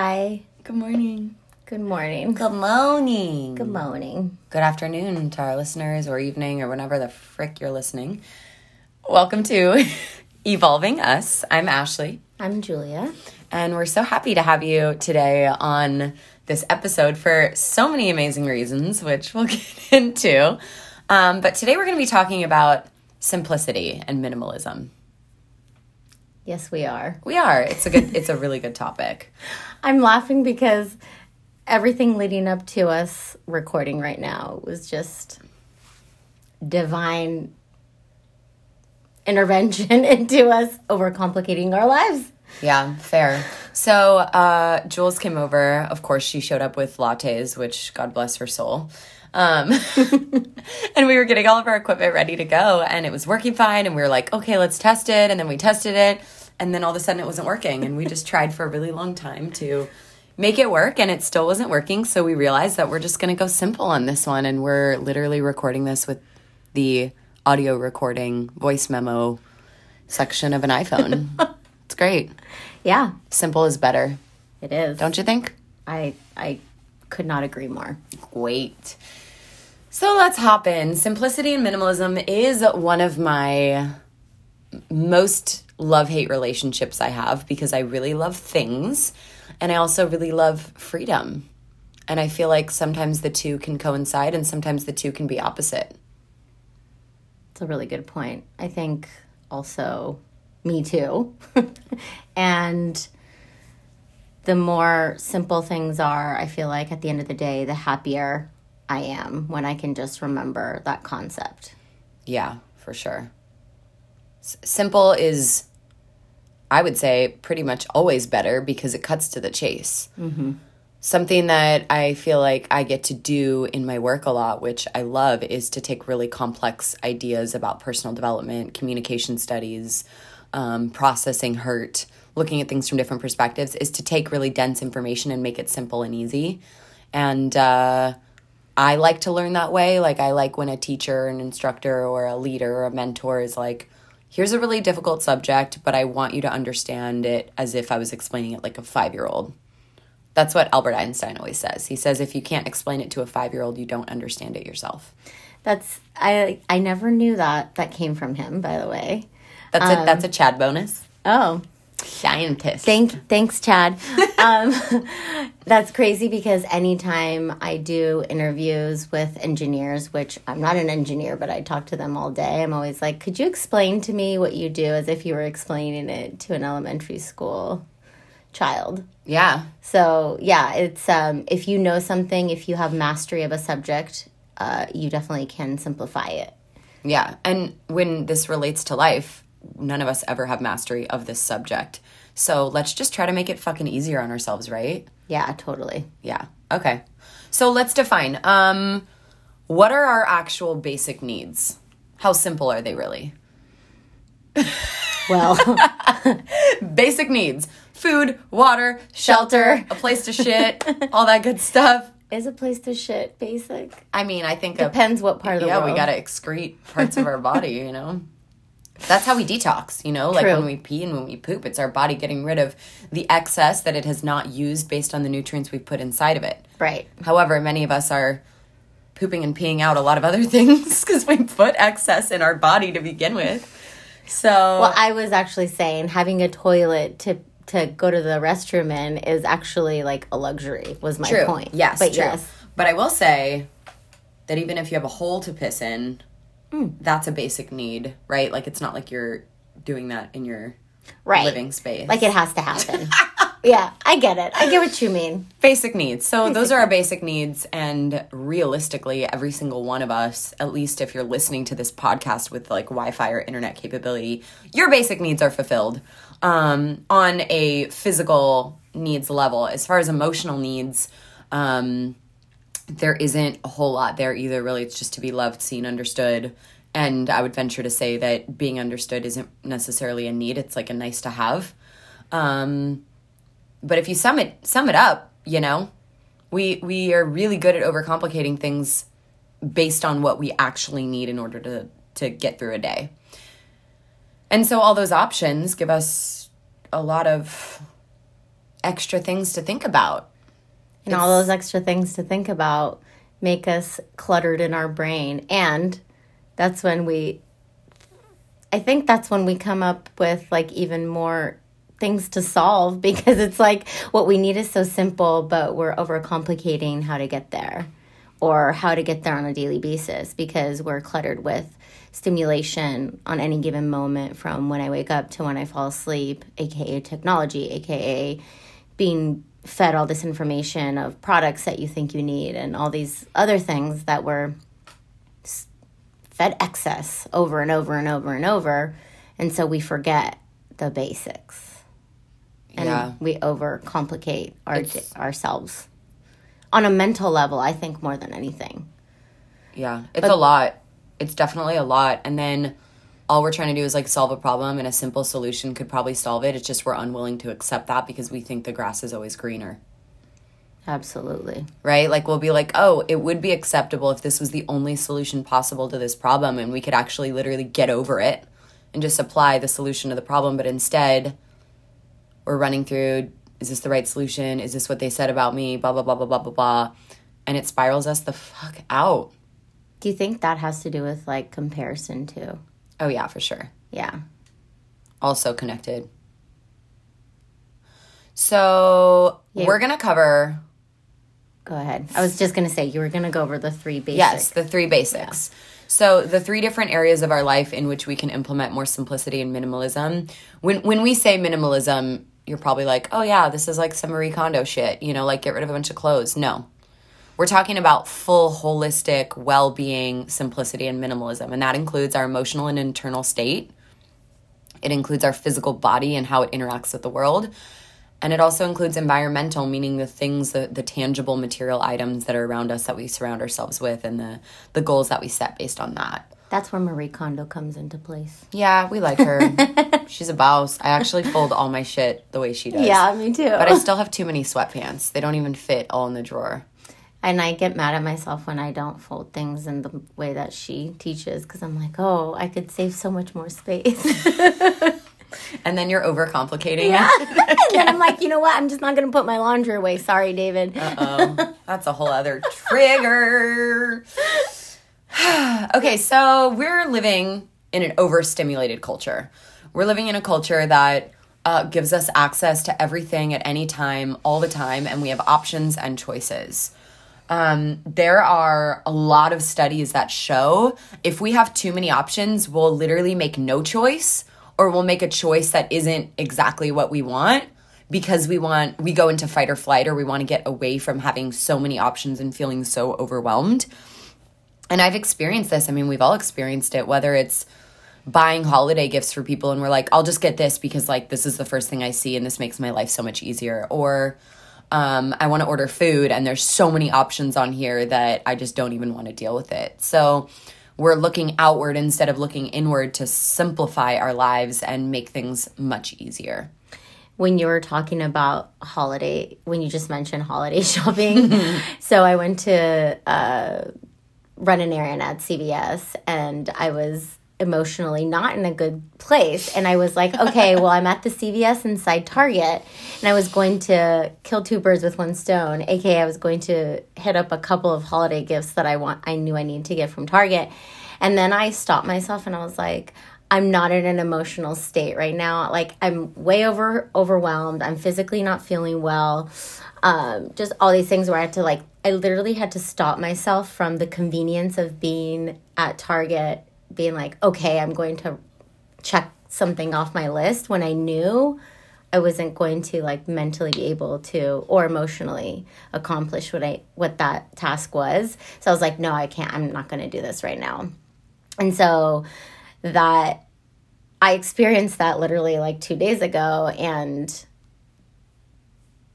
Hi. Good morning. Good morning. Good morning. Good morning. Good afternoon to our listeners, or evening, or whenever the frick you're listening. Welcome to Evolving Us. I'm Ashley, I'm Julia. and we're so happy to have you today on this episode for so many amazing reasons, which we'll get into. Um, but today we're going to be talking about simplicity and minimalism. Yes, we are. We are. It's a good. it's a really good topic. I'm laughing because everything leading up to us recording right now was just divine intervention into us overcomplicating our lives. Yeah, fair. So uh, Jules came over. Of course, she showed up with lattes, which God bless her soul. Um, and we were getting all of our equipment ready to go, and it was working fine. And we were like, okay, let's test it. And then we tested it, and then all of a sudden it wasn't working. And we just tried for a really long time to make it work, and it still wasn't working. So we realized that we're just going to go simple on this one, and we're literally recording this with the audio recording voice memo section of an iPhone. it's great. Yeah, Simple is better, it is. don't you think? I I could not agree more. Great. So let's hop in. Simplicity and minimalism is one of my most love hate relationships I have because I really love things and I also really love freedom. And I feel like sometimes the two can coincide and sometimes the two can be opposite. It's a really good point. I think also me too. and the more simple things are, I feel like at the end of the day, the happier I am when I can just remember that concept. Yeah, for sure. S- simple is, I would say, pretty much always better because it cuts to the chase. Mm-hmm. Something that I feel like I get to do in my work a lot, which I love, is to take really complex ideas about personal development, communication studies, um, processing hurt, looking at things from different perspectives, is to take really dense information and make it simple and easy. And, uh, I like to learn that way. Like, I like when a teacher, an instructor, or a leader or a mentor is like, here's a really difficult subject, but I want you to understand it as if I was explaining it like a five year old. That's what Albert Einstein always says. He says, if you can't explain it to a five year old, you don't understand it yourself. That's I I never knew that that came from him, by the way. That's a that's a um, Chad bonus. Oh, Scientist. Thank, thanks, Chad. um, that's crazy because anytime I do interviews with engineers, which I'm not an engineer, but I talk to them all day, I'm always like, could you explain to me what you do as if you were explaining it to an elementary school child? yeah. So, yeah, it's um, if you know something, if you have mastery of a subject, uh, you definitely can simplify it. Yeah. And when this relates to life, none of us ever have mastery of this subject. So let's just try to make it fucking easier on ourselves, right? Yeah, totally. Yeah. Okay. So let's define. Um, what are our actual basic needs? How simple are they really? Well, Basic needs: food, water, shelter, a place to shit, all that good stuff. is a place to shit basic? I mean, I think a, Depends what part of the yeah, world. we gotta excrete parts of our body. You know, that's how we detox. You know, like when we pee and when we poop, it's our body getting rid of the excess that it has not used based on the nutrients we've put inside of it. Right. However, many of us are pooping and peeing out a lot of other things because we put excess in our body to begin with. So, Well, I was actually saying having a toilet to to go to the restroom in is actually like a luxury. Was my true. point. Yes, but true. yes, But I will say that even if you have a hole to piss in, Hmm. that's a basic need, right? Like it's not like you're doing that in your right. living space. Like it has to happen. yeah, I get it. I get what you mean. basic needs. So those are our basic needs and realistically every single one of us, at least if you're listening to this podcast with like Wi-Fi or internet capability, your basic needs are fulfilled um, on a physical needs level. As far as emotional needs, um, there isn't a whole lot there either. Really, it's just to be loved, seen, understood. And I would venture to say that being understood isn't necessarily a need; it's like a nice to have. Um, but if you sum it sum it up, you know, we we are really good at overcomplicating things based on what we actually need in order to to get through a day. And so all those options give us a lot of extra things to think about. And all those extra things to think about make us cluttered in our brain. And that's when we, I think that's when we come up with like even more things to solve because it's like what we need is so simple, but we're overcomplicating how to get there or how to get there on a daily basis because we're cluttered with stimulation on any given moment from when I wake up to when I fall asleep, aka technology, aka being fed all this information of products that you think you need and all these other things that were fed excess over and over and over and over. And so we forget the basics. And Yeah. we overcomplicate our, ourselves. On a mental level, I think more than anything. Yeah, it's a lot. It's definitely a lot. And then all we're trying to do is like solve a problem, and a simple solution could probably solve it. It's just we're unwilling to accept that because we think the grass is always greener, Absolutely. right? Like we'll be like, oh, it would be acceptable if this was the only solution possible to this problem, and we could actually literally get over it and just apply the solution to the problem. But instead, we're running through is this the right solution? Is this what they said about me? Blah, blah, blah, blah, blah, blah, blah. And it spirals us the fuck out. Do you think that has to do with like comparison too? Oh, yeah, for sure. Yeah. also connected. So Yeah. we're gonna cover Go ahead. I was just going to say you were going to go over the three basics. yes the three basics. So the three different areas of our life in which we can implement more simplicity and minimalism. When when we say minimalism, you're probably like, oh yeah, this is like some Marie Kondo shit. You know, like get rid of a bunch of clothes. No, we're talking about full holistic well-being, simplicity, and minimalism, and that includes our emotional and internal state. It includes our physical body and how it interacts with the world. And it also includes environmental, meaning the things, the, the tangible material items that are around us that we surround ourselves with and the, the goals that we set based on that. That's where Marie Kondo comes into place. Yeah, we like her. She's a boss. I actually fold all my shit the way she does. Yeah, me too. But I still have too many sweatpants. They don't even fit all in the drawer. And I get mad at myself when I don't fold things in the way that she teaches because I'm like, oh, I could save so much more space. And then you're overcomplicating Yeah. it. and then I'm like, you know what? I'm just not going to put my laundry away. Sorry, David. Oh, that's a whole other trigger. okay, so we're living in an overstimulated culture. We're living in a culture that uh, gives us access to everything at any time, all the time, and we have options and choices. Um, there are a lot of studies that show if we have too many options, we'll literally make no choice or we'll make a choice that isn't exactly what we want because we want we go into fight or flight or we want to get away from having so many options and feeling so overwhelmed. And I've experienced this. I mean, we've all experienced it whether it's buying holiday gifts for people and we're like, I'll just get this because like this is the first thing I see and this makes my life so much easier or um, I want to order food and there's so many options on here that I just don't even want to deal with it. So we're looking outward instead of looking inward to simplify our lives and make things much easier. when you were talking about holiday, when you just mentioned holiday shopping, so I went to uh, run an errand at CVS and I was emotionally not in a good place. And I was like, okay, well, I'm at the CVS inside Target and I was going to kill two birds with one stone, aka I was going to hit up a couple of holiday gifts that I want I knew I needed to get from Target. And then I stopped myself and I was like, I'm not in an emotional state right now. Like I'm way over overwhelmed. I'm physically not feeling well. Um, just all these things where I had to like I literally had to stop myself from the convenience of being at Target, being like, okay, I'm going to check something off my list when I knew I wasn't going to like mentally be able to or emotionally accomplish what I what that task was. So I was like, no, I can't. I'm not going to do this right now. And so that I experienced that literally like 2 days ago and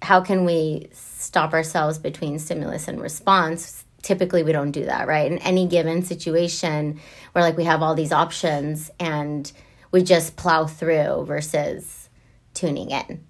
how can we stop ourselves between stimulus and response? Typically, we don't do that, right? In any given situation where like we have all these options and we just plow through versus tuning in.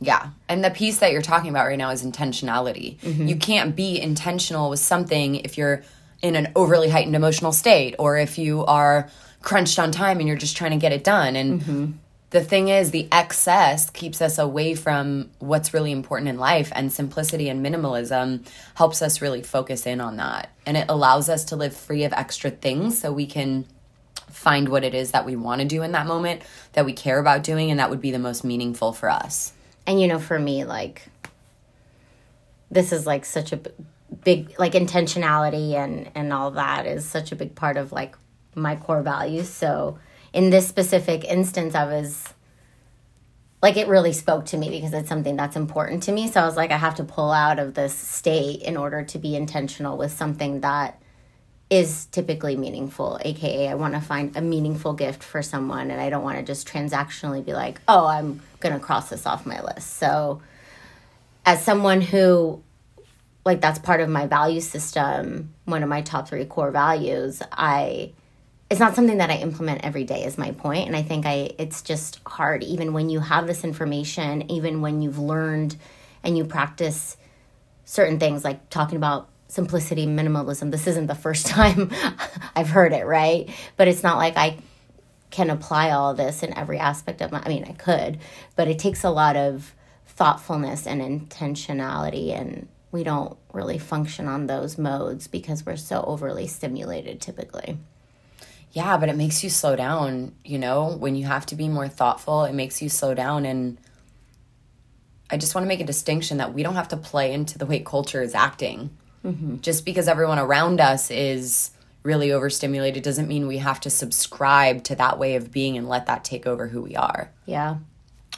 Yeah. And the piece that you're talking about right now is intentionality. Mm-hmm. You can't be intentional with something if you're in an overly heightened emotional state or if you are crunched on time and you're just trying to get it done. And mm-hmm. The thing is, the excess keeps us away from what's really important in life, and simplicity and minimalism helps us really focus in on that. And it allows us to live free of extra things so we can find what it is that we want to do in that moment, that we care about doing, and that would be the most meaningful for us. And you know, for me, like, this is like such a big, like, intentionality and, and all that is such a big part of like my core values. So, in this specific instance, I was like, it really spoke to me because it's something that's important to me. So, I was like, I have to pull out of this state in order to be intentional with something that is typically meaningful aka i want to find a meaningful gift for someone and i don't want to just transactionally be like oh i'm going to cross this off my list so as someone who like that's part of my value system one of my top 3 core values i it's not something that i implement every day is my point. And i think i it's just hard even when you have this information even when you've learned and you practice certain things like talking about simplicity minimalism this isn't the first time i've heard it right? But it's not like i can apply all this in every aspect of my i mean i could but it takes a lot of thoughtfulness and intentionality and we don't really function on those modes because we're so overly stimulated typically Yeah, but it makes you slow down, you know, when you have to be more thoughtful, it makes you slow down. And I just want to make a distinction that we don't have to play into the way culture is acting. Just because everyone around us is really overstimulated doesn't mean we have to subscribe to that way of being and let that take over who we are. yeah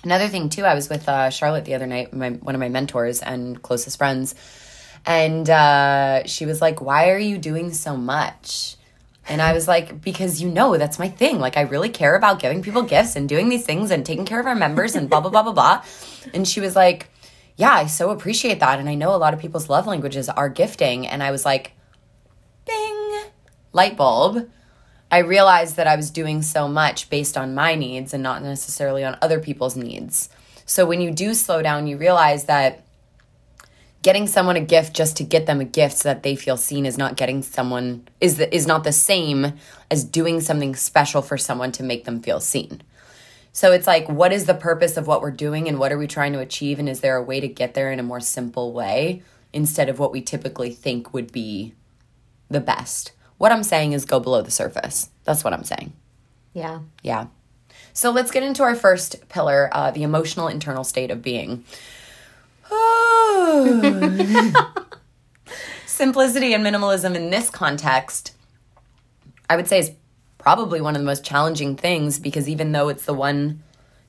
Another thing too, I was with uh, Charlotte the other night, my, one of my mentors and closest friends, and uh, she was like, "Why are you doing so much?" And I was like, "Because you know that's my thing. Like I really care about giving people gifts and doing these things and taking care of our members and blah blah blah blah blah." And she was like, "Yeah, I so appreciate that, and I know a lot of people's love languages are gifting." And I was like, "Bing, light bulb." I realized that I was doing so much based on my needs and not necessarily on other people's needs. So when you do slow down, you realize that getting someone a gift just to get them a gift so that they feel seen is not getting someone is the, is not the same as doing something special for someone to make them feel seen. So it's like what is the purpose of what we're doing and what are we trying to achieve and is there a way to get there in a more simple way instead of what we typically think would be the best. What I'm saying is go below the surface. That's what I'm saying. yeah Yeah. So let's get into our first pillar, uh, the emotional internal state of being. Simplicity and minimalism in this context, I would say, is probably one of the most challenging things because even though it's the one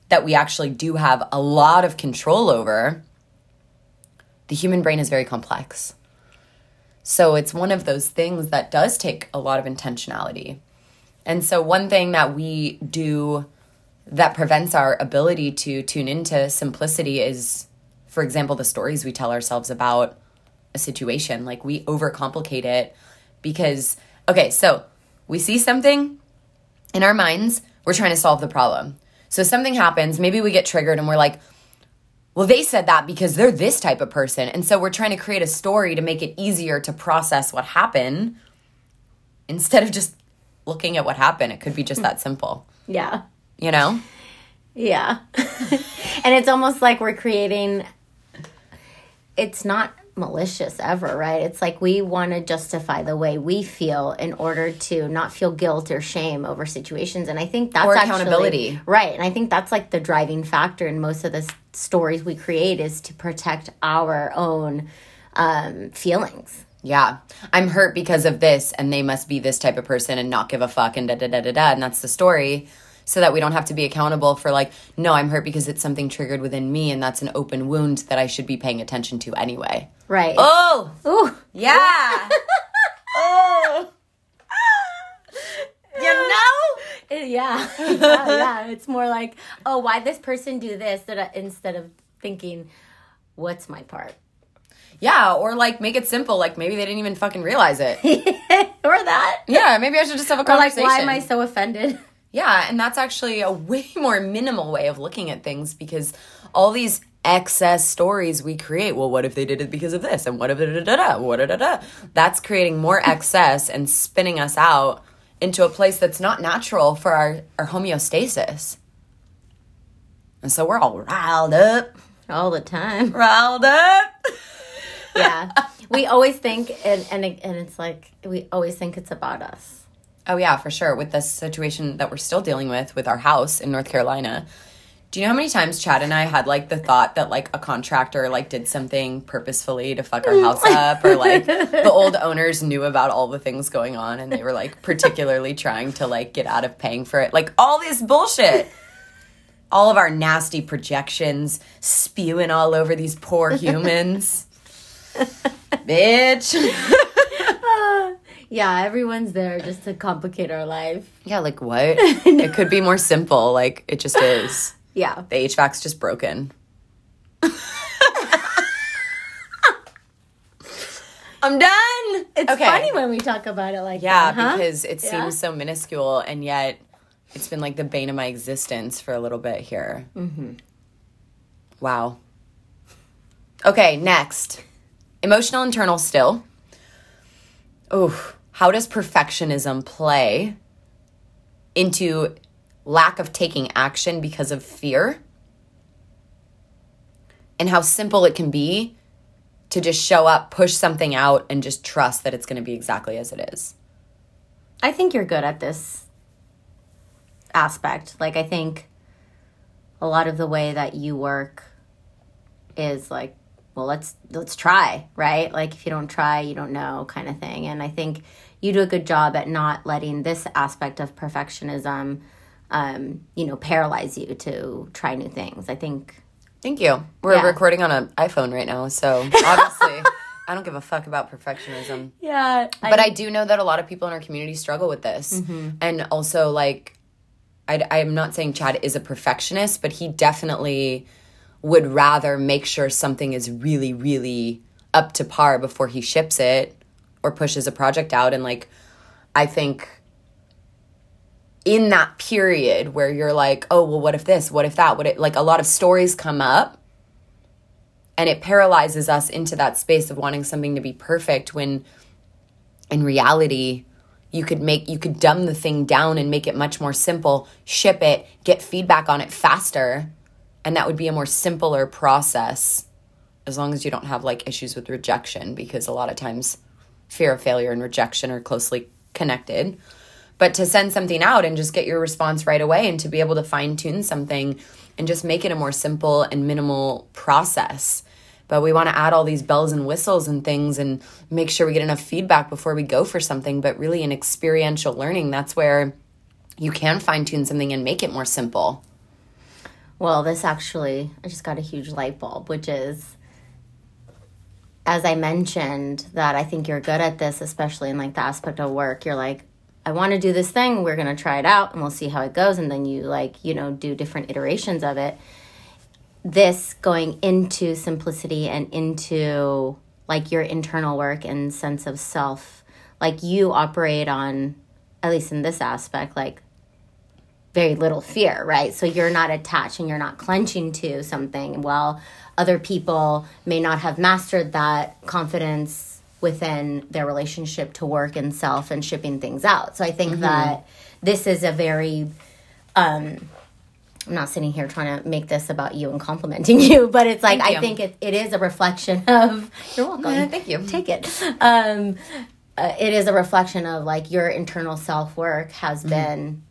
that we actually do have a lot of control over, the human brain is very complex. So it's one of those things that does take a lot of intentionality. And so, one thing that we do that prevents our ability to tune into simplicity is, for example, the stories we tell ourselves about a situation. Like, we overcomplicate it because, okay, so we see something in our minds, we're trying to solve the problem. So, something happens, maybe we get triggered and we're like, well, they said that because they're this type of person. And so we're trying to create a story to make it easier to process what happened instead of just looking at what happened. It could be just that simple, yeah you know? Yeah. and it's almost like we're creating it's not malicious ever, right? It's like we want to justify the way we feel in order to not feel guilt or shame over situations. And I think that's Or actually- accountability. right. And I think that's like the driving factor in most of the s- stories we create is to protect our own um, feelings. Yeah. I'm hurt because of this, and they must be this type of person and not give a fuck, and da da da da da. And that's the story. So that we don't have to be accountable for, like, no, I'm hurt because it's something triggered within me, and that's an open wound that I should be paying attention to anyway. Right. Oh, Ooh. yeah. oh. You know? Yeah. yeah, yeah. It's more like, oh, why this person do this that instead of thinking, what's my part? Yeah, or like make it simple. Like maybe they didn't even fucking realize it. or that. yeah, maybe I should just have a Or like, conversation. why am I so offended? Yeah, and that's actually a way more minimal way of looking at things because all these excess stories we create. Well, what if they did it because of this? And what if da da da da? What da da da? That's creating more excess and spinning us out into a place that's not natural for our, our homeostasis. And so we're all riled up, all the time. riled up. Yeah. we always think, and, and, and it's like, we always think it's about us. Oh yeah, for sure. With this situation that we're still dealing with with our house in North Carolina. Do you know how many times Chad and I had like the thought that like a contractor like did something purposefully to fuck our house mm. up or like the old owners knew about all the things going on and they were like particularly trying to like get out of paying for it. Like all this bullshit. All of our nasty projections spewing all over these poor humans. Bitch. Yeah, everyone's there just to complicate our life. Yeah, like what? it could be more simple. Like it just is. Yeah. The HVAC's just broken. I'm done. It's Okay. funny when we talk about it like Yeah, that, huh? because it Yeah. seems so minuscule, and yet it's been like the bane of my existence for a little bit here. Mm-hmm. Wow. Okay, next. Emotional internal still. Ooh, how does perfectionism play into lack of taking action because of fear? And how simple it can be to just show up, push something out, and just trust that it's going to be exactly as it is. I think you're good at this aspect. Like I think a lot of the way that you work is like, well, let's let's try, right? Like if you don't try, you don't know kind of thing. And I think you do a good job at not letting this aspect of perfectionism um, you know, paralyze you to try new things. I think Thank you. We're Yeah. recording on an iPhone right now, so obviously I don't give a fuck about perfectionism. Yeah, But I do know that a lot of people in our community struggle with this. And also, like, I, I'm not saying Chad is a perfectionist, but he definitely would rather make sure something is really, really up to par before he ships it or pushes a project out. And, like, I think in that period where you're like, oh, well, what if this? What if that? What it like a lot of stories come up and it paralyzes us into that space of wanting something to be perfect when in reality you could make you could dumb the thing down and make it much more simple, ship it, get feedback on it faster, and that would be a more simpler process as long as you don't have like issues with rejection because a lot of times fear of failure and rejection are closely connected but to send something out and just get your response right away and to be able to fine tune something and just make it a more simple and minimal process. But we want to add all these bells and whistles and things and make sure we get enough feedback before we go for something. But really, in experiential learning, that's where you can fine tune something and make it more simple. Well, this actually, I just got a huge light bulb, which is, as I mentioned, that I think you're good at this, especially in like the aspect of work. You're like, I want to do this thing. We're going to try it out and we'll see how it goes. And then you like, you know, do different iterations of it. This going into simplicity and into like your internal work and sense of self, like you operate on, at least in this aspect, like very little fear, right? So you're not attached and you're not clenching to something. Well, other people may not have mastered that confidence within their relationship to work and self and shipping things out. So I think that this is a very um I'm not sitting here trying to make this about you and complimenting you, but it's like I think it, it is a reflection of you're welcome. Yeah, thank you. Take it. Um, uh, it is a reflection of like your internal self work has Mm-hmm. been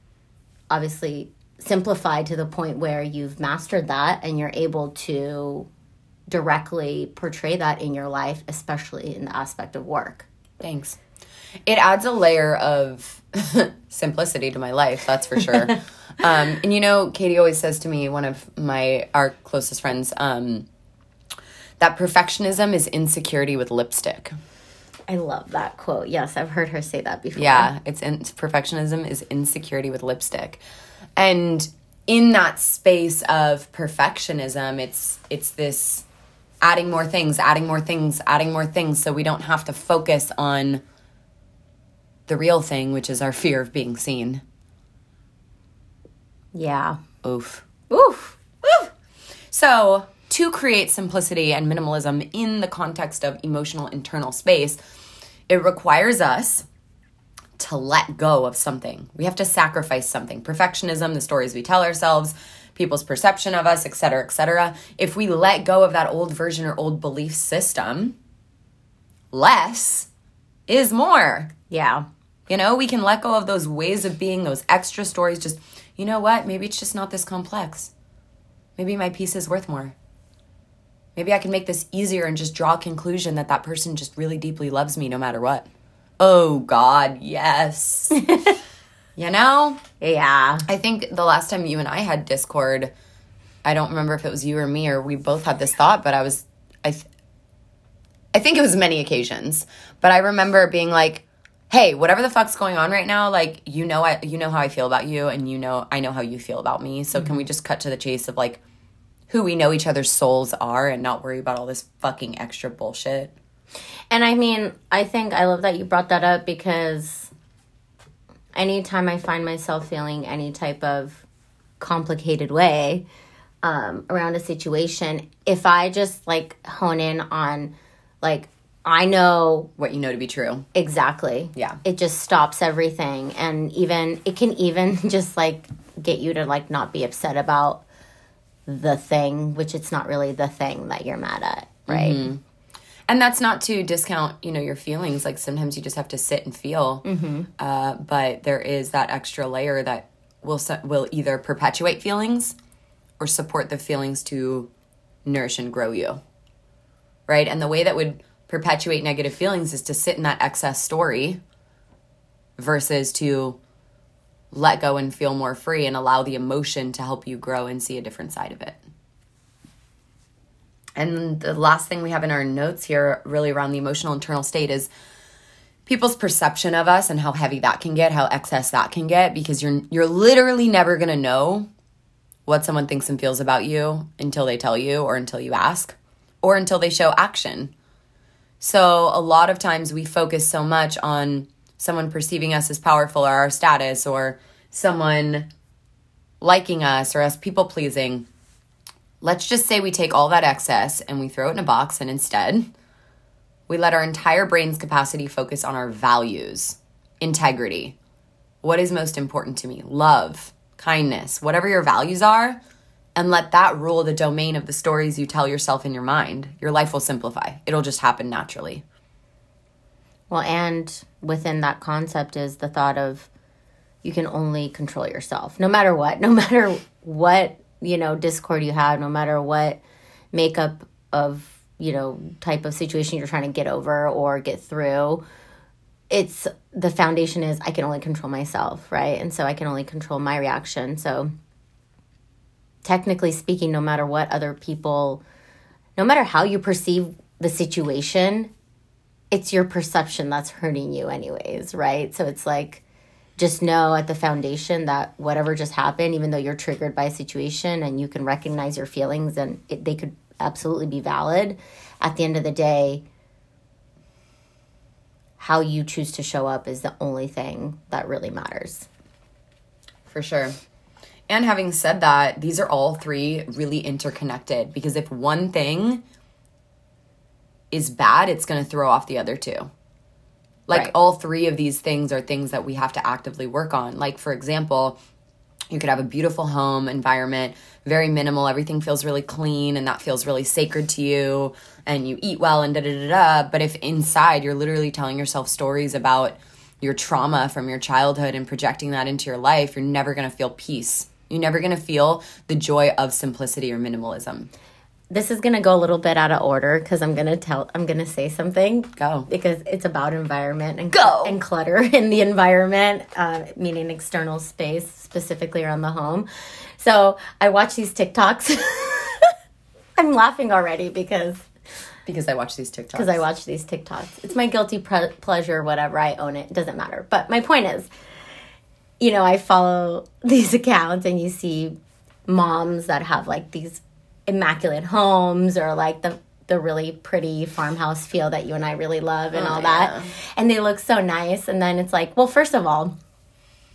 obviously simplified to the point where you've mastered that and you're able to directly portray that in your life, especially in the aspect of work. Thanks. It adds a layer of simplicity to my life, that's for sure. um, and you know, Katie always says to me, one of my our closest friends, um, that perfectionism is insecurity with lipstick. I love that quote. Yes, I've heard her say that before. Yeah, it's in, perfectionism is insecurity with lipstick, and in that space of perfectionism, it's it's this adding more things, adding more things, adding more things, so we don't have to focus on the real thing, which is our fear of being seen. Yeah. Oof. Oof. Oof. So, to create simplicity and minimalism in the context of emotional internal space, it requires us to let go of something. We have to sacrifice something. Perfectionism, the stories we tell ourselves, people's perception of us, etc., cetera, et cetera. If we let go of that old version or old belief system, less is more. Yeah. You know, we can let go of those ways of being, those extra stories. Just, you know what? Maybe it's just not this complex. Maybe my peace is worth more. Maybe I can make this easier and just draw a conclusion that that person just really deeply loves me no matter what. Oh, God, yes. you know? Yeah. I think the last time you and I had Discord, I don't remember if it was you or me or we both had this thought, but I was, I, th- I think it was many occasions, but I remember being like, "Hey, whatever the fuck's going on right now, like you know, I you know how I feel about you, and you know I know how you feel about me. So can mm-hmm. we just cut to the chase of like who we know each other's souls are, and not worry about all this fucking extra bullshit." And I mean, I think I love that you brought that up because anytime I find myself feeling any type of complicated way um, around a situation, if I just like hone in on, like, I know What you know to be true. exactly. Yeah. It just stops everything. And even, it can even just like get you to like not be upset about the thing, which it's not really the thing that you're mad at, right? and that's not to discount you know your feelings. Like sometimes you just have to sit and feel. Uh, but there is that extra layer that will will either perpetuate feelings or support the feelings to nourish and grow you. Right? And the way that would perpetuate negative feelings is to sit in that excess story versus to let go and feel more free and allow the emotion to help you grow and see a different side of it and the last thing we have in our notes here, really around the emotional internal state, is people's perception of us and how heavy that can get, how excess that can get, because you're you're literally never gonna know what someone thinks and feels about you until they tell you or until you ask or until they show action. So a lot of times we focus so much on someone perceiving us as powerful or our status or someone liking us or us people pleasing let's just say we take all that excess and we throw it in a box and instead we let our entire brain's capacity focus on our values integrity what is most important to me love kindness whatever your values are and let that rule the domain of the stories you tell yourself in your mind. Your life will simplify. It'll just happen naturally Well, and within that concept is the thought of you can only control yourself, no matter what, no matter what, you know, discord you have, no matter what makeup of, you know, type of situation you're trying to get over or get through. It's the foundation is I can only control myself, right? And so I can only control my reaction. So technically speaking, no matter what other people, no matter how you perceive the situation, it's your perception that's hurting you anyways right so it's like just know at the foundation that whatever just happened even though you're triggered by a situation and you can recognize your feelings and it, they could absolutely be valid at the end of the day how you choose to show up is the only thing that really matters For sure. And having said that, these are all three really interconnected because if one thing is bad, it's going to throw off the other two. Like Right. all three of these things are things that we have to actively work on. Like, for example, you could have a beautiful home environment, very minimal, everything feels really clean and that feels really sacred to you, and you eat well and da da da da. But if inside you're literally telling yourself stories about your trauma from your childhood and projecting that into your life, you're never gonna feel peace. You're never gonna feel the joy of simplicity or minimalism. This is going to go a little bit out of order because i'm going to tell i'm going to say something Go. because it's about environment and Go. and clutter in the environment, uh, meaning external space, specifically around the home. So I watch these TikToks. I'm laughing already because Because I watch these TikToks. because I watch these TikToks. It's my guilty pre- pleasure, whatever. I own it. It doesn't matter. But my point is, you know, I follow these accounts and you see moms that have like these immaculate homes or like the the really pretty farmhouse feel that you and I really love and oh, all that. And they look so nice. And then it's like, well, first of all,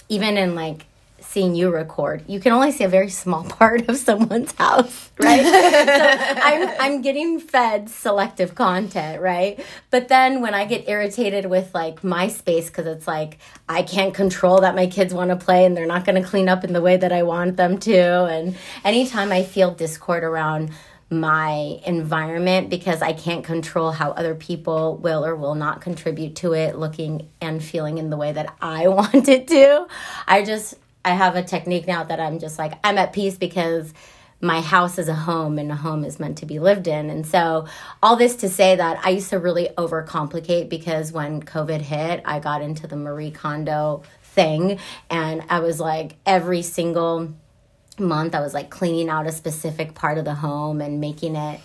even in like seeing you record, you can only see a very small part of someone's house, right? so I'm, I'm getting fed selective content, right? But then when I get irritated with like my space, because it's like I can't control that my kids want to play and they're not going to clean up in the way that I want them to. And anytime I feel discord around, my environment because I can't control how other people will or will not contribute to it looking and feeling in the way that I want it to. I just I have a technique now that I'm just like I'm at peace because my house is a home and a home is meant to be lived in. And so all this to say that I used to really overcomplicate because when COVID hit, I got into the Marie Kondo thing and I was like every single month I was like cleaning out a specific part of the home and making it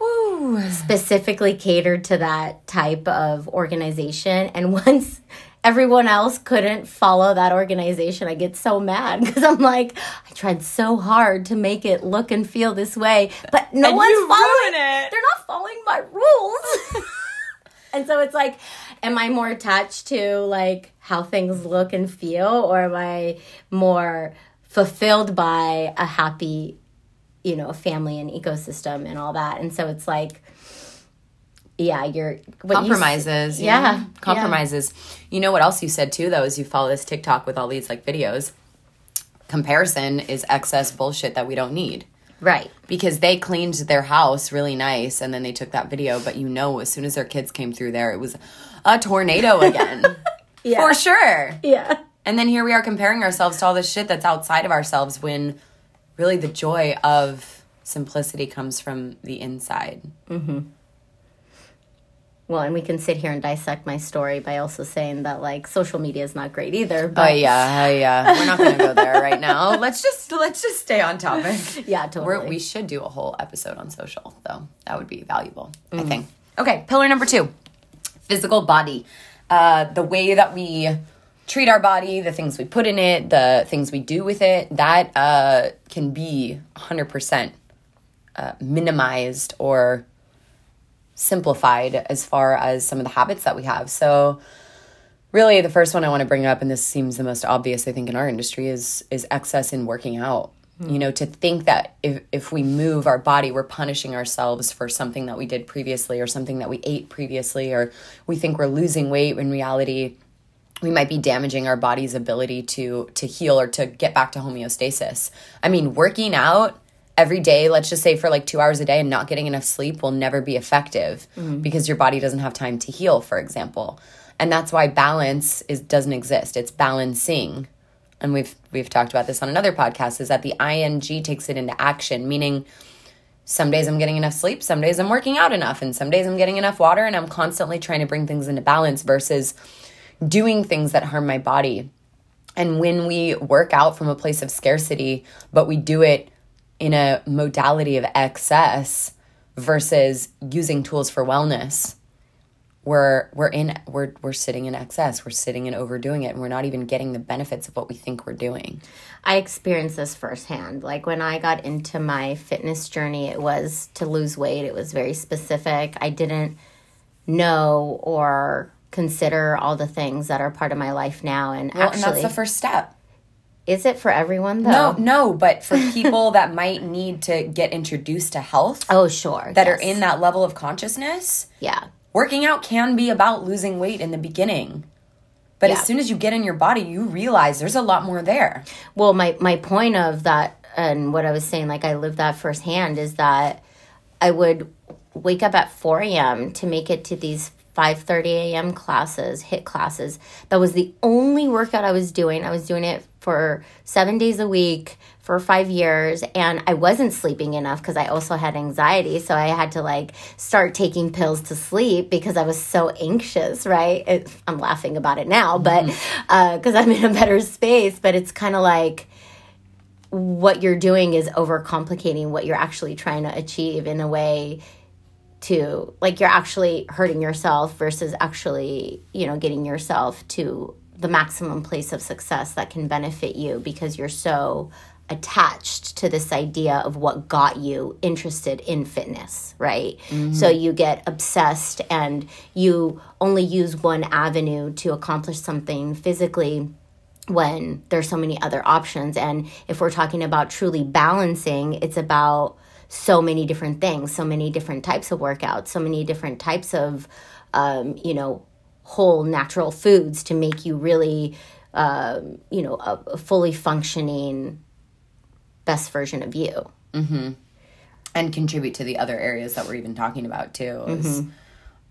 Woo. specifically catered to that type of organization. And once everyone else couldn't follow that organization, I get so mad because I'm like, I tried so hard to make it look and feel this way, but no and one's following it. They're not following my rules. and so it's like, am I more attached to like how things look and feel, or am I more fulfilled by a happy, you know, family and ecosystem and all that. And so it's like, yeah, you're compromises. You, yeah, compromises. Yeah. You know what else you said too, though, is you follow this TikTok with all these like videos. Comparison is excess bullshit that we don't need. Right. Because they cleaned their house really nice and then they took that video, but you know, as soon as their kids came through there, it was a tornado again. yeah. For sure. Yeah. And then here we are comparing ourselves to all the shit that's outside of ourselves when really the joy of simplicity comes from the inside. Mm-hmm. Well, and we can sit here and dissect my story by also saying that like social media is not great either. But... Oh yeah, oh yeah. We're not gonna go there right now. Let's just let's just stay on topic. Yeah, totally. We're, we should do a whole episode on social, though. That would be valuable. Mm. I think. Okay, pillar number two: physical body. Uh, the way that we treat our body, the things we put in it, the things we do with it, that uh, can be 100% uh, minimized or simplified as far as some of the habits that we have. So, really, the first one I want to bring up, and this seems the most obvious, I think, in our industry, is is excess in working out. Mm. You know, to think that if, if we move our body, we're punishing ourselves for something that we did previously or something that we ate previously, or we think we're losing weight when reality we might be damaging our body's ability to to heal or to get back to homeostasis. I mean, working out every day, let's just say for like 2 hours a day and not getting enough sleep will never be effective mm-hmm. because your body doesn't have time to heal, for example. And that's why balance is doesn't exist. It's balancing. And we've we've talked about this on another podcast is that the ing takes it into action, meaning some days I'm getting enough sleep, some days I'm working out enough, and some days I'm getting enough water and I'm constantly trying to bring things into balance versus doing things that harm my body. And when we work out from a place of scarcity, but we do it in a modality of excess versus using tools for wellness, we're we're in we're we're sitting in excess. We're sitting and overdoing it and we're not even getting the benefits of what we think we're doing. I experienced this firsthand. Like when I got into my fitness journey, it was to lose weight. It was very specific. I didn't know or consider all the things that are part of my life now and well, actually and that's the first step is it for everyone though? No, no, but for people that might need to get introduced to health. Oh, sure. That yes. are in that level of consciousness. Yeah. Working out can be about losing weight in the beginning. But yeah. as soon as you get in your body, you realize there's a lot more there. Well, my my point of that and what I was saying, like I lived that firsthand, is that I would wake up at 4 a.m. to make it to these 5:30 a.m. classes, HIIT classes. That was the only workout I was doing. I was doing it for 7 days a week for 5 years and I wasn't sleeping enough cuz I also had anxiety, so I had to like start taking pills to sleep because I was so anxious, right? It, I'm laughing about it now, but mm-hmm. uh, cuz I'm in a better space, but it's kind of like what you're doing is overcomplicating what you're actually trying to achieve in a way to like you're actually hurting yourself versus actually you know getting yourself to the maximum place of success that can benefit you because you're so attached to this idea of what got you interested in fitness, right? Mm-hmm. So you get obsessed and you only use one avenue to accomplish something physically when there's so many other options. And if we're talking about truly balancing, it's about so many different things, so many different types of workouts, so many different types of, um, you know, whole natural foods to make you really, um, you know, a, a, fully functioning best version of you. Mm-hmm. And contribute to the other areas that we're even talking about too. Is, mm-hmm.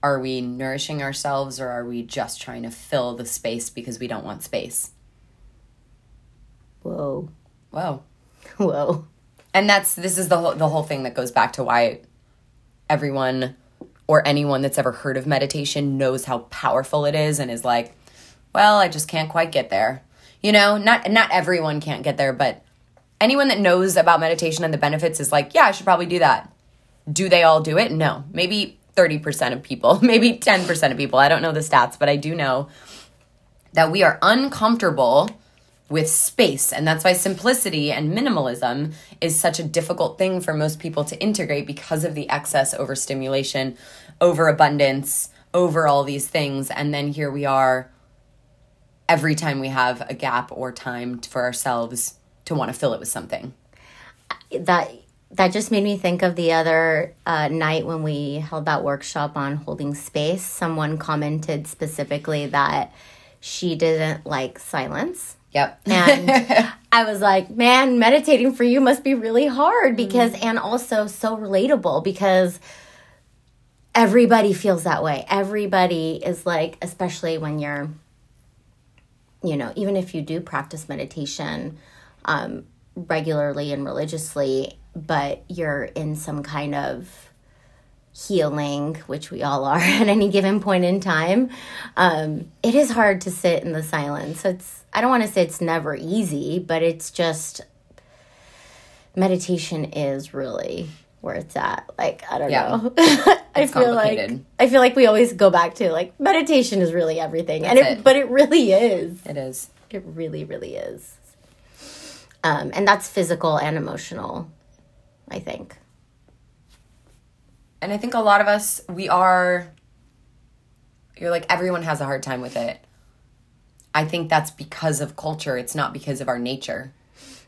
Are we nourishing ourselves or are we just trying to fill the space because we don't want space? Whoa. Whoa. Whoa. And that's this is the whole the whole thing that goes back to why everyone or anyone that's ever heard of meditation knows how powerful it is and is like, well, I just can't quite get there. You know, not not everyone can't get there, but anyone that knows about meditation and the benefits is like, yeah, I should probably do that. Do they all do it? No. Maybe 30% of people, maybe 10% of people. I don't know the stats, but I do know that we are uncomfortable with space. And that's why simplicity and minimalism is such a difficult thing for most people to integrate because of the excess overstimulation, overabundance, over all these things. And then here we are every time we have a gap or time for ourselves to want to fill it with something. That that just made me think of the other uh, night when we held that workshop on holding space. Someone commented specifically that she didn't like silence Yep. And I was like, man, meditating for you must be really hard because, mm and also so relatable because everybody feels that way. Everybody is like, especially when you're, you know, even if you do practice meditation um, regularly and religiously, but you're in some kind of healing, which we all are at any given point in time, um, it is hard to sit in the silence. So it's I don't want to say it's never easy, but it's just meditation is really where it's at. Like, I don't yeah. know. I feel like I feel like we always go back to like meditation is really everything. That's and it, it, but it really is. It is. It really really is. Um, and that's physical and emotional, I think. And I think a lot of us we are you're like everyone has a hard time with it. I think that's because of culture. It's not because of our nature.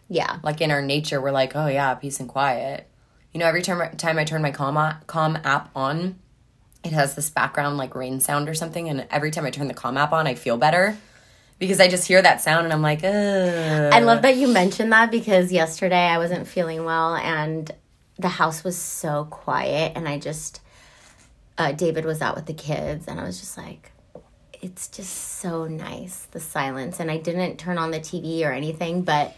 Yeah. Like in our nature, we're like, oh yeah, peace and quiet. You know, every time time I turn my Calm, Calm app on, it has this background like rain sound or something, and every time I turn the Calm app on, I feel better because I just hear that sound and I'm like, Ugh. I love that you mentioned that because yesterday I wasn't feeling well and the house was so quiet, and I just uh, David was out with the kids, and I was just like, it's just so nice the silence. And i didn't turn on the tv or anything but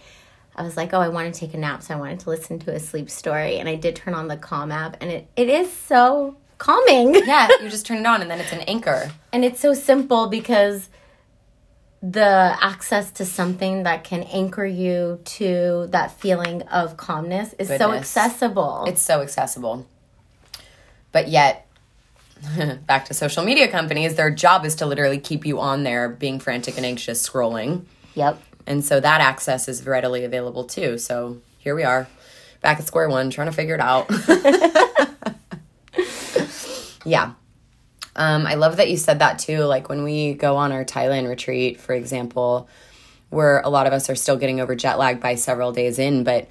i was like oh i want to take a nap so i wanted to listen to a sleep story. And i did turn on the calm app and it, it is so calming. Yeah you just turn it on and then it's an anchor. And it's so simple because the access to something that can anchor you to that feeling of calmness is Goodness. so accessible. It's so accessible. But yet back to social media companies, their job is to literally keep you on there being frantic and anxious scrolling. Yep. And so that access is readily available too. So here we are, back at square one, trying to figure it out. yeah. Um, I love that you said that too. Like when we go on our Thailand retreat, for example, where a lot of us are still getting over jet lag by several days in, but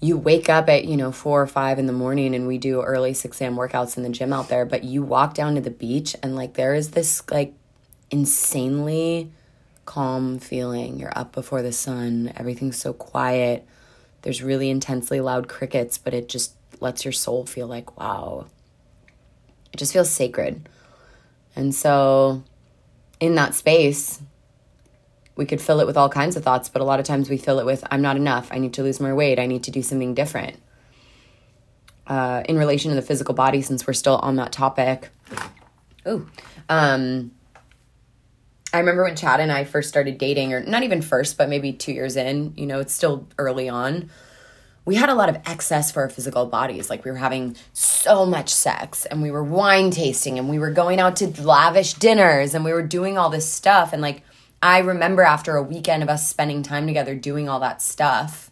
you wake up at you know four or five in the morning and we do early 6 a.m workouts in the gym out there but you walk down to the beach and like there is this like insanely calm feeling. You're up before the sun. Everything's so quiet. There's really intensely loud crickets but it just lets your soul feel like wow. It just feels sacred. And so in that space we could fill it with all kinds of thoughts, but a lot of times we fill it with, I'm not enough. I need to lose more weight. I need to do something different. Uh, in relation to the physical body, since we're still on that topic. Ooh. Um, I remember when Chad and I first started dating, or not even first, but maybe two years in, you know, it's still early on. We had a lot of excess for our physical bodies. Like we were having so much sex and we were wine tasting and we were going out to lavish dinners and we were doing all this stuff. And like I remember after a weekend of us spending time together doing all that stuff,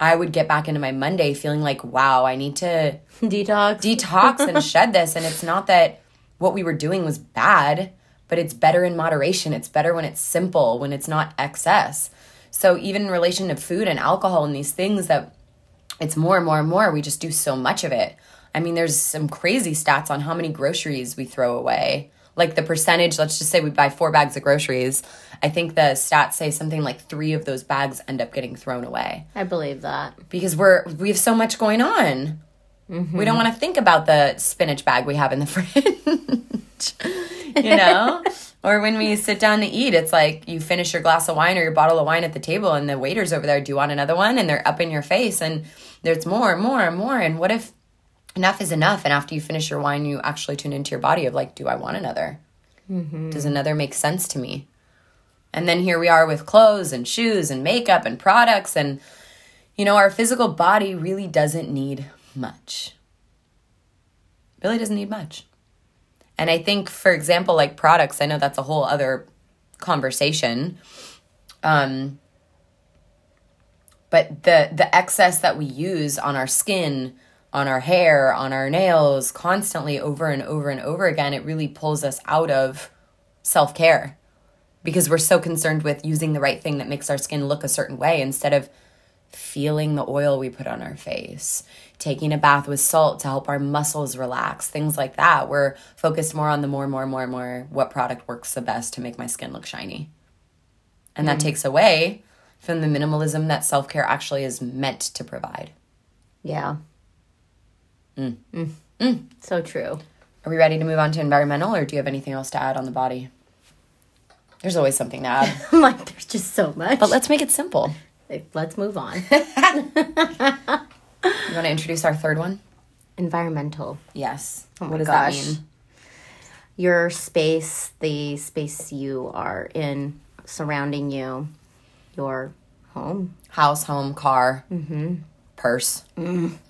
I would get back into my Monday feeling like, wow, I need to detox, detox and shed this. And it's not that what we were doing was bad, but it's better in moderation. It's better when it's simple, when it's not excess. So even in relation to food and alcohol and these things that it's more and more and more, we just do so much of it. I mean, there's some crazy stats on how many groceries we throw away. Like the percentage, let's just say we buy four bags of groceries. I think the stats say something like three of those bags end up getting thrown away I believe that. because we're we have so much going on. We don't mm-hmm. want to think about the spinach bag we have in the fridge, you know. or when we sit down to eat, it's like you finish your glass of wine or your bottle of wine at the table, and the waiters over there do you want another one, and they're up in your face, and there's more and more and more. And what if enough is enough? And after you finish your wine, you actually tune into your body of like, do I want another? Does another make sense to me? And then here we are with clothes and shoes and makeup and products and you know, our physical body really doesn't need much. Really doesn't need much. And I think, for example, like products, I know that's a whole other conversation. Um, but the the excess that we use on our skin, on our hair, on our nails, constantly over and over and over again, it really pulls us out of self care because we're so concerned with using the right thing that makes our skin look a certain way instead of feeling the oil we put on our face, taking a bath with salt to help our muscles relax, things like that. We're focused more on the more, more, more, more what product works the best to make my skin look shiny. And that mm. takes away from the minimalism that self care actually is meant to provide. Yeah. Mm. Mm. So true. Are we ready to move on to environmental, or do you have anything else to add on the body? There's always something to add, I'm like, there's just so much. but let's make it simple. Let's move on. You want to introduce our third one? Environmental. Yes. Oh what does gosh. that mean? Your space, the space you are in, surrounding you, your home. House, home, car, purse.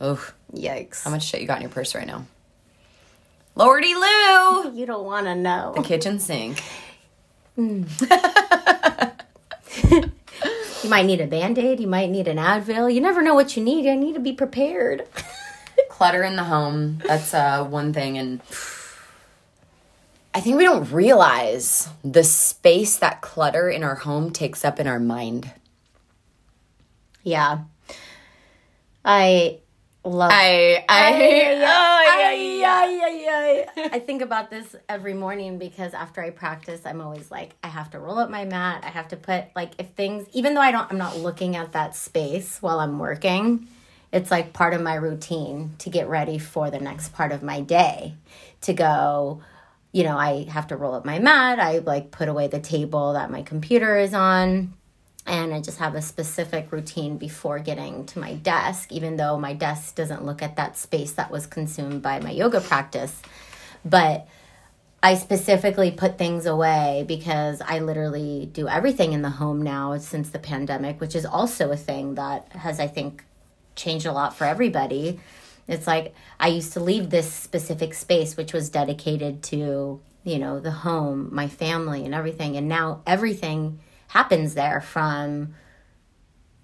Oof. Yikes. How much shit you got in your purse right now? Lordy Lou! You don't want to know. The kitchen sink. You might need a band aid. You might need an Advil. You never know what you need. I need to be prepared. Clutter in the home. That's uh, one thing. And I think we don't realize the space that clutter in our home takes up in our mind. yeah. I love I, I, oh, yeah, yeah. I, I, I think about this every morning because after I practice, I'm always like, I have to roll up my mat. I have to put like if things, even though I don't, I'm not looking at that space while I'm working. It's like part of my routine to get ready for the next part of my day. To go, you know, I have to roll up my mat. I like put away the table that my computer is on and I just have a specific routine before getting to my desk, even though my desk doesn't look at that space that was consumed by my yoga practice. But I specifically put things away because I literally do everything in the home now since the pandemic, which is also a thing that has, I think, changed a lot for everybody. It's like I used to leave this specific space, which was dedicated to, you know, the home, my family, and everything. And now everything happens there from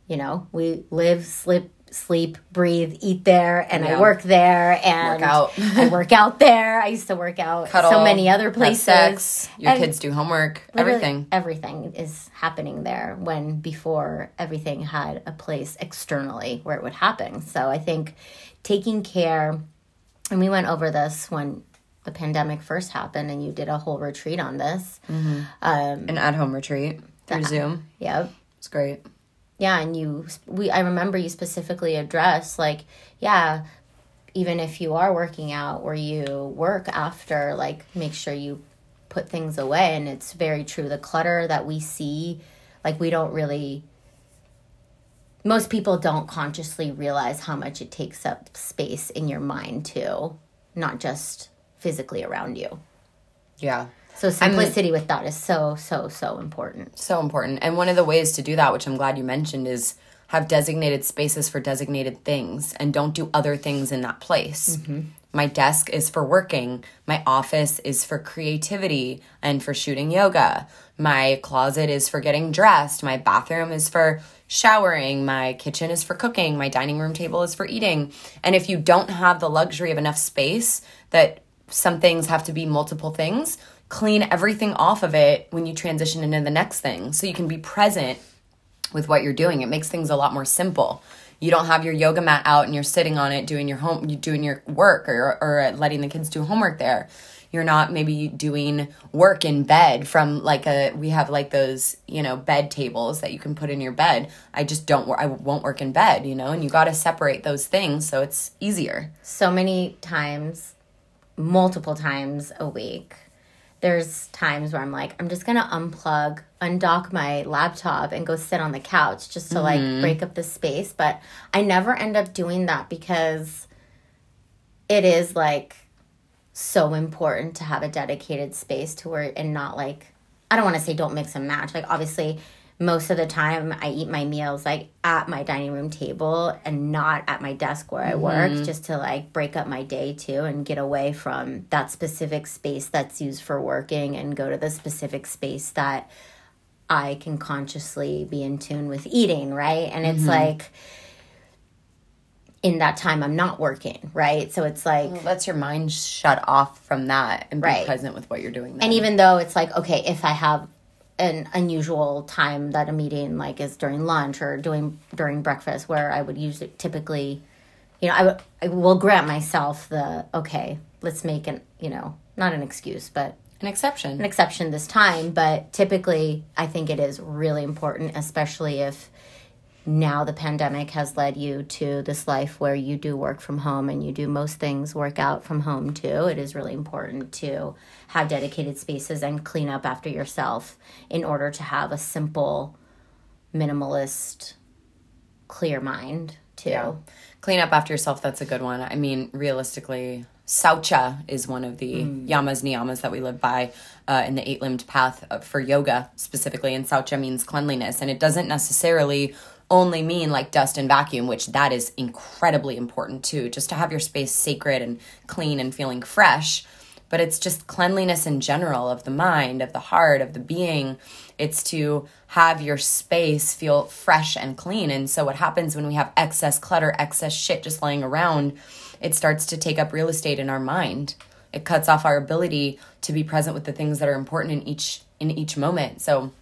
you know we live sleep sleep breathe eat there and i work there and Work out. i work out there. I used to work out Cuddle, so many other places. sex, your And kids do homework, everything. everything is happening there when before everything had a place externally where it would happen. So i think taking care and we went over this when the pandemic first happened and you did a whole retreat on this. Um An at home retreat through Zoom. yep It's great. yeah and you we i remember you specifically addressed like yeah even if you are working out or you work after like make sure you put things away and it's very true the clutter that we see like we don't really most people don't consciously realize how much it takes up space in your mind too not just physically around you Yeah. So simplicity with that is so so so important So important. And one of the ways to do that, which I'm glad you mentioned, is have designated spaces for designated things and don't do other things in that place. Mm-hmm. My desk is for working. My office is for creativity and for shooting yoga. My closet is for getting dressed. My bathroom is for showering. My kitchen is for cooking. My dining room table is for eating. And if you don't have the luxury of enough space that some things have to be multiple things, clean everything off of it when you transition into the next thing so you can be present with what you're doing. It makes things a lot more simple. You don't have your yoga mat out and you're sitting on it doing your home doing your work or or letting the kids do homework there. You're not maybe doing work in bed from like a we have like those, you know, bed tables that you can put in your bed. I just don't I won't work in bed, you know, and you got to separate those things so it's easier. So many times multiple times a week there's times where I'm like, I'm just gonna unplug, undock my laptop, and go sit on the couch just to like Mm-hmm. break up the space. But I never end up doing that because it is like so important to have a dedicated space to where and not like I don't want to say don't mix and match. Like obviously most of the time I eat my meals like at my dining room table and not at my desk where I mm-hmm. work just to like break up my day too and get away from that specific space that's used for working and go to the specific space that I can consciously be in tune with eating, right? And it's mm-hmm. like in that time I'm not working, right? So it's like Lets your mind shut off from that and be Right. present with what you're doing. Then. And even though it's like, okay, if I have an unusual time that a meeting like is during lunch or doing during breakfast where I would usually typically, you know, I would I will grant myself the okay, let's make an you know not an excuse but an exception. an exception this time. But typically, I think it is really important, especially if now the pandemic has led you to this life where you do work from home and you do most things work out from home too. It is really important to have dedicated spaces and clean up after yourself in order to have a simple, minimalist, clear mind too. Yeah. Clean up after yourself, that's a good one. I mean, realistically, Saucha is one of the yamas niyamas that we live by uh, in the eight limbed path for yoga specifically. And Saucha means cleanliness. And it doesn't necessarily only mean like dust and vacuum, which that is incredibly important too, just to have your space sacred and clean and feeling fresh but it's just cleanliness in general of the mind, of the heart, of the being. It's to have your space feel fresh and clean. And so, what happens when we have excess clutter, excess shit just laying around, it starts to take up real estate in our mind. It cuts off our ability to be present with the things that are important in each in each moment. So,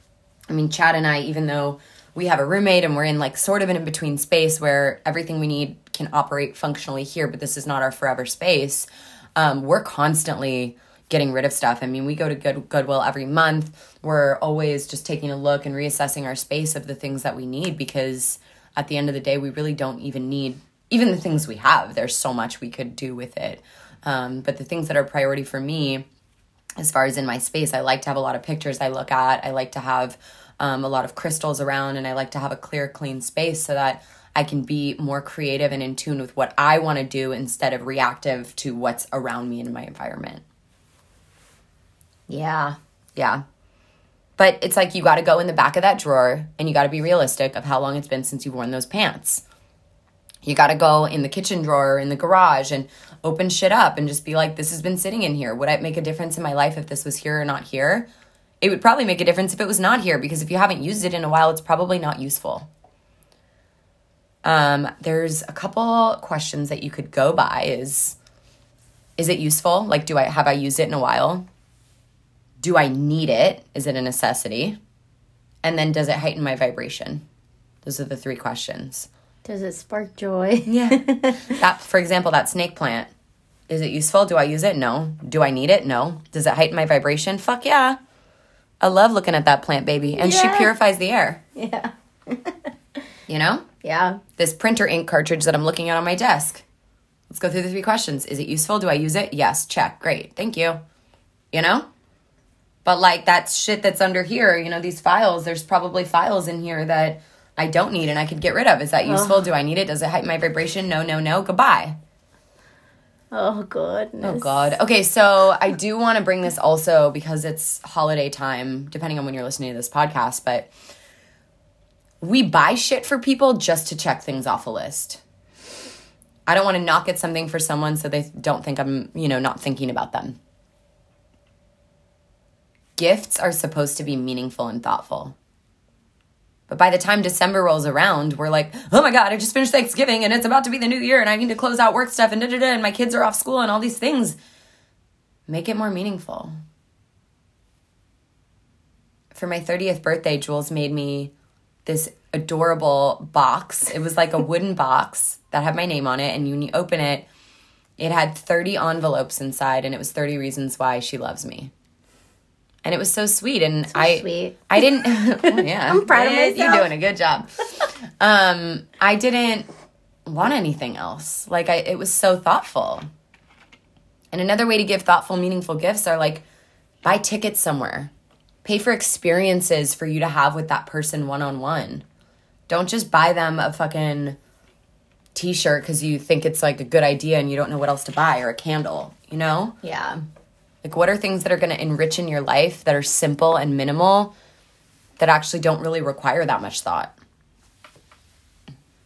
I mean, Chad and I, even though we have a roommate and we're in like sort of an in between space where everything we need can operate functionally here, but this is not our forever space. Um, we're constantly getting rid of stuff. I mean, we go to Good, Goodwill every month. We're always just taking a look and reassessing our space of the things that we need because at the end of the day, we really don't even need even the things we have. There's so much we could do with it. Um, but the things that are priority for me, as far as in my space, I like to have a lot of pictures I look at. I like to have um, a lot of crystals around, and I like to have a clear, clean space so that I can be more creative and in tune with what I want to do instead of reactive to what's around me in my environment. Yeah. Yeah. But it's like you got to go in the back of that drawer and you got to be realistic of how long it's been since you've worn those pants. You got to go in the kitchen drawer in the garage and open shit up and just be like, this has been sitting in here. Would it make a difference in my life if this was here or not here? It would probably make a difference if it was not here because if you haven't used it in a while, it's probably not useful. Um, there's a couple questions that you could go by is is it useful? Like do I have I used it in a while? Do I need it? Is it a necessity? And then does it heighten my vibration? Those are the three questions. Does it spark joy? Yeah. that for example, that snake plant. Is it useful? Do I use it? No. Do I need it? No. Does it heighten my vibration? Fuck yeah. I love looking at that plant baby. And she purifies the air. yeah. You know? Yeah. This printer ink cartridge that I'm looking at on my desk. Let's go through the three questions. Is it useful? Do I use it? Yes. Check. Great. Thank you. You know? But like that shit that's under here, you know, these files, there's probably files in here that I don't need and I could get rid of. Is that useful? Do I need it? Does it heighten my vibration? No, no, no. Goodbye. Oh goodness. Oh God. Okay, so I do want to bring this also because it's holiday time, depending on when you're listening to this podcast, but we buy shit for people just to check things off a list. I don't want to knock at something for someone so they don't think I'm, you know, not thinking about them. Gifts are supposed to be meaningful and thoughtful. But by the time December rolls around, we're like, oh my God, I just finished Thanksgiving and it's about to be the new year and I need to close out work stuff and da da da and my kids are off school and all these things. Make it more meaningful. for my 30th birthday, Jules made me this adorable box. It was like a wooden box that had my name on it. And when you open it, it had 30 envelopes inside, and it was 30 reasons why she loves me. And it was so sweet. And I, sweet. I didn't, yeah. I'm proud of You're doing a good job. um, I didn't want anything else. Like, I, it was so thoughtful. And another way to give thoughtful, meaningful gifts are like buy tickets somewhere, pay for experiences for you to have with that person one on one. Don't just buy them a fucking t shirt because you think it's like a good idea and you don't know what else to buy or a candle, you know? Yeah. Like, what are things that are going to enrich in your life that are simple and minimal that actually don't really require that much thought?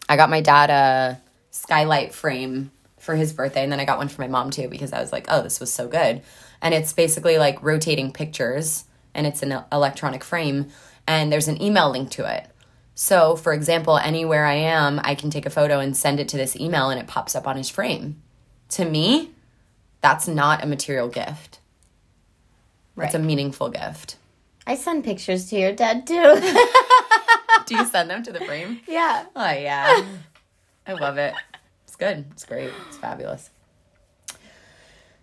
I got my dad a skylight frame for his birthday, and then I got one for my mom too because I was like, oh, this was so good. And it's basically like rotating pictures, and it's an electronic frame, and there's an email link to it. So, for example, anywhere I am, I can take a photo and send it to this email, and it pops up on his frame. To me, that's not a material gift. It's a meaningful gift. I send pictures to your dad too. Do you send them to the frame? yeah. Oh yeah. I love it. It's good. It's great. It's fabulous.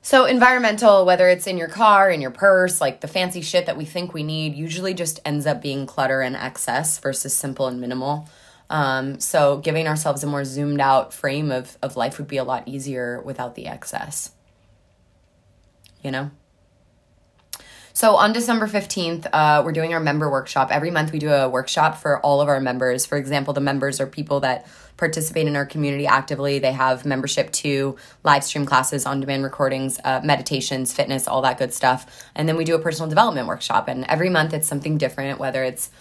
So environmental, whether it's in your car, in your purse, like the fancy shit that we think we need, usually just ends up being clutter and excess versus simple and minimal. Um, so giving ourselves a more zoomed out frame of, of life would be a lot easier without the excess. You know? So on December 15th, uh, we're doing our member workshop. Every month we do a workshop for all of our members. For example, the members are people that participate in our community actively. They have membership to live stream classes, on demand recordings, uh, meditations, fitness, all that good stuff. And then we do a personal development workshop. And every month it's something different, whether it's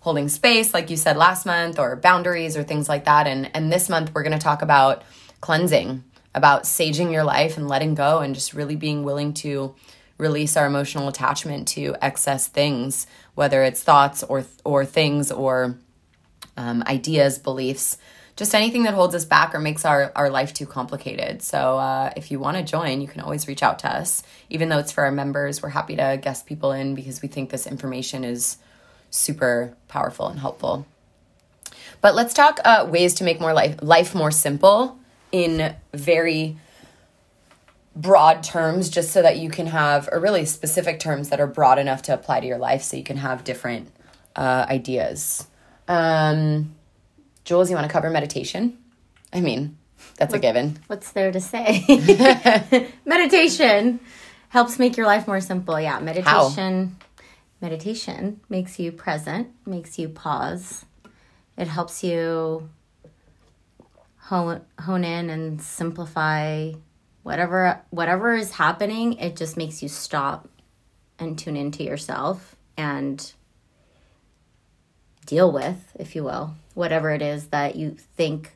holding space, like you said last month, or boundaries or things like that. And, and this month we're going to talk about cleansing, about saging your life and letting go and just really being willing to release our emotional attachment to excess things, whether it's thoughts or or things or um, ideas, beliefs, just anything that holds us back or makes our, our life too complicated. So uh, if you want to join, you can always reach out to us. Even though it's for our members, we're happy to guest people in because we think this information is super powerful and helpful. But let's talk uh, ways to make more life life more simple in very broad terms just so that you can have or really specific terms that are broad enough to apply to your life so you can have different uh, ideas um, jules you want to cover meditation i mean that's a given What's there to say? meditation helps make your life more simple. Yeah, meditation. Meditation makes you present, makes you pause. It helps you hone, hone in and simplify whatever whatever is happening. It just makes you stop and tune into yourself and deal with, if you will, whatever it is that you think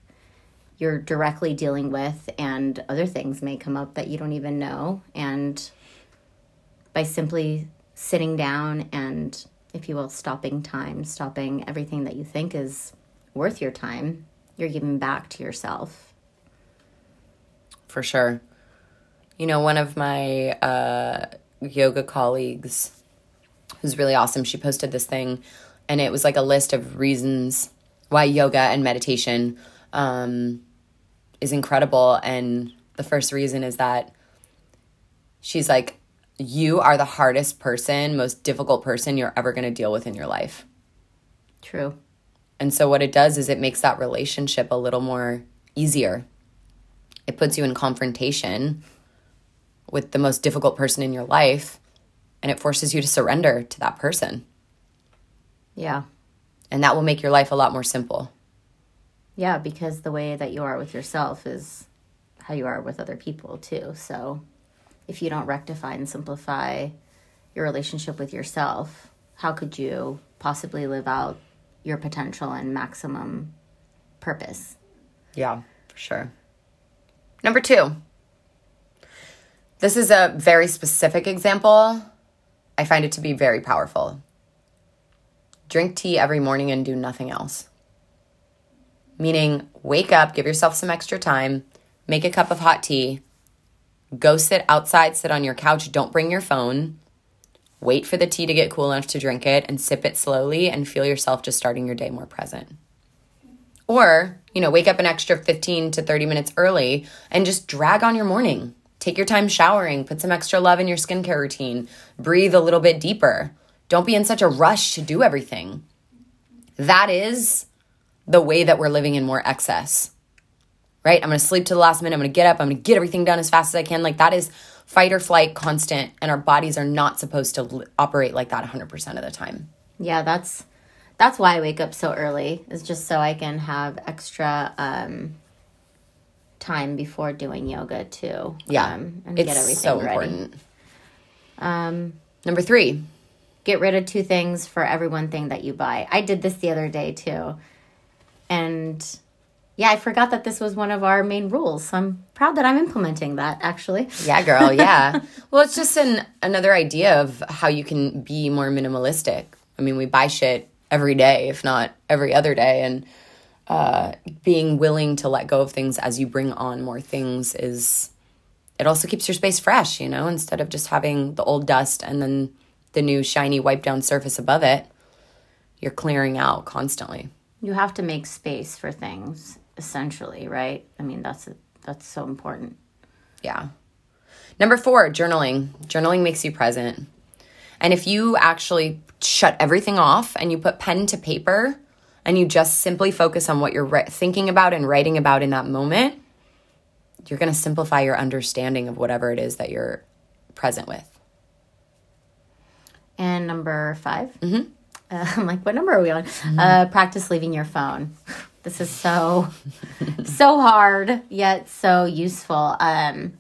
you're directly dealing with, and other things may come up that you don't even know. And by simply sitting down and, if you will, stopping time, stopping everything that you think is worth your time, you're giving back to yourself. for sure you know one of my uh, yoga colleagues who's really awesome she posted this thing and it was like a list of reasons why yoga and meditation um, is incredible and the first reason is that she's like you are the hardest person most difficult person you're ever going to deal with in your life True. and so what it does is it makes that relationship a little more easier. It puts you in confrontation with the most difficult person in your life and it forces you to surrender to that person. Yeah. And that will make your life a lot more simple. Yeah, because the way that you are with yourself is how you are with other people too. So if you don't rectify and simplify your relationship with yourself, how could you possibly live out your potential and maximum purpose? Yeah, for sure. Number two. This is a very specific example. I find it to be very powerful. Drink tea every morning and do nothing else. Meaning, wake up, give yourself some extra time, make a cup of hot tea, go sit outside, sit on your couch, don't bring your phone, Wait for the tea to get cool enough to drink it and sip it slowly and feel yourself just starting your day more present. Or, you know, wake up an extra 15 to 30 minutes early and just drag on your morning. Take your time showering, put some extra love in your skincare routine, breathe a little bit deeper. Don't be in such a rush to do everything. That is the way that we're living in more excess. Right? I'm to sleep to the last minute. I'm to get up. I'm to get everything done as fast as I can. Like that is fight or flight constant and our bodies are not supposed to operate like that 100% of the time. Yeah, that's that's why I wake up so early. Is just so I can have extra um, time before doing yoga too. Yeah. um, and it's get everything so ready. important. Um, Number 3. get rid of two things for every one thing that you buy. I did this the other day too. And yeah, I forgot that this was one of our main rules. So I'm proud that I'm implementing that actually. Yeah, girl. Yeah. well, it's just an another idea of how you can be more minimalistic. I mean, we buy shit every day, if not every other day, and uh, being willing to let go of things as you bring on more things is. It also keeps your space fresh, you know, instead of just having the old dust and then the new shiny wipe down surface above it. You're clearing out constantly. You have to make space for things essentially, right? I mean, that's that's so important. Yeah. Number four, journaling. Journaling makes you present. And if you actually shut everything off and you put pen to paper and you just simply focus on what you're thinking about and writing about in that moment, you're going to simplify your understanding of whatever it is that you're present with. And number 5 mm-hmm. uh, I'm like, what number are we on? Uh, practice leaving your phone. This is so, so hard yet so useful. Um,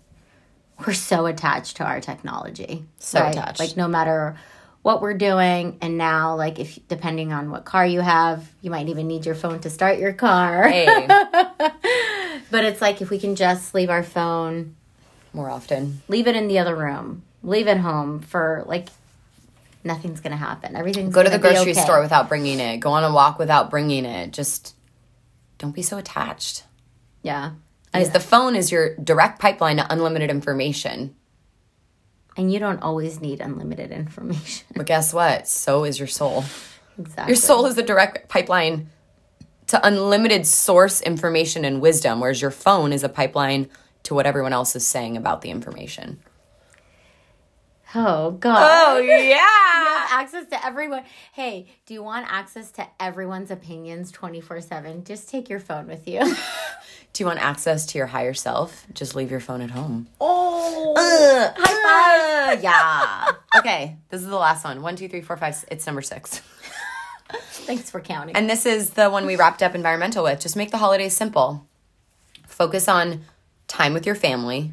we're so attached to our technology. So attached. Like no matter what we're doing, and now like if depending on what car you have, you might even need your phone to start your car. Hey, But it's like if we can just leave our phone, more often. leave it in the other room, leave it home for like nothing's gonna happen. Everything's Go to the grocery okay. store without bringing it. Go on a walk without bringing it. Just don't be so attached. Yeah. Because the phone is your direct pipeline to unlimited information. And you don't always need unlimited information. But guess what? So is your soul. exactly. Your soul is a direct pipeline to unlimited source information and wisdom, whereas your phone is a pipeline to what everyone else is saying about the information. Oh God. Oh yeah. You have access to everyone. Hey, do you want access to everyone's opinions 24 7? Just take your phone with you. Do you want access to your higher self? Just leave your phone at home. Oh, High five. yeah. Okay, this is the last one. One, two, three, four, five. It's number six. thanks for counting. And this is the one we wrapped up environmental with. Just make the holidays simple. Focus on time with your family,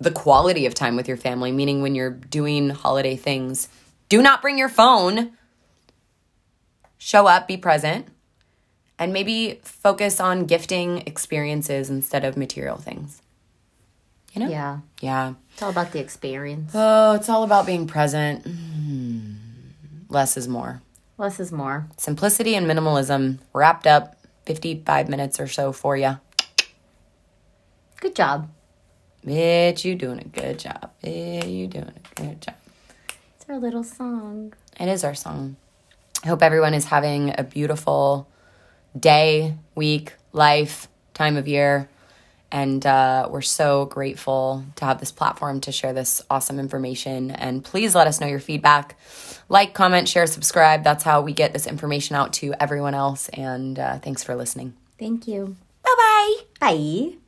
the quality of time with your family, meaning when you're doing holiday things, do not bring your phone. Show up, be present, and maybe focus on gifting experiences instead of material things. You know? yeah, Yeah. it's all about the experience. Oh, it's all about being present. Mm. Less is more. Less is more. Simplicity and minimalism wrapped up 55 minutes or so for you. Good job. Bitch, you doing a good job. Bitch, you doing a good job. It's our little song. It is our song. I hope everyone is having a beautiful day, week, life, time of year. And uh, we're so grateful to have this platform to share this awesome information. And please let us know your feedback. Like, comment, share, subscribe. That's how we get this information out to everyone else. And uh, thanks for listening. Thank you. Bye bye. Bye.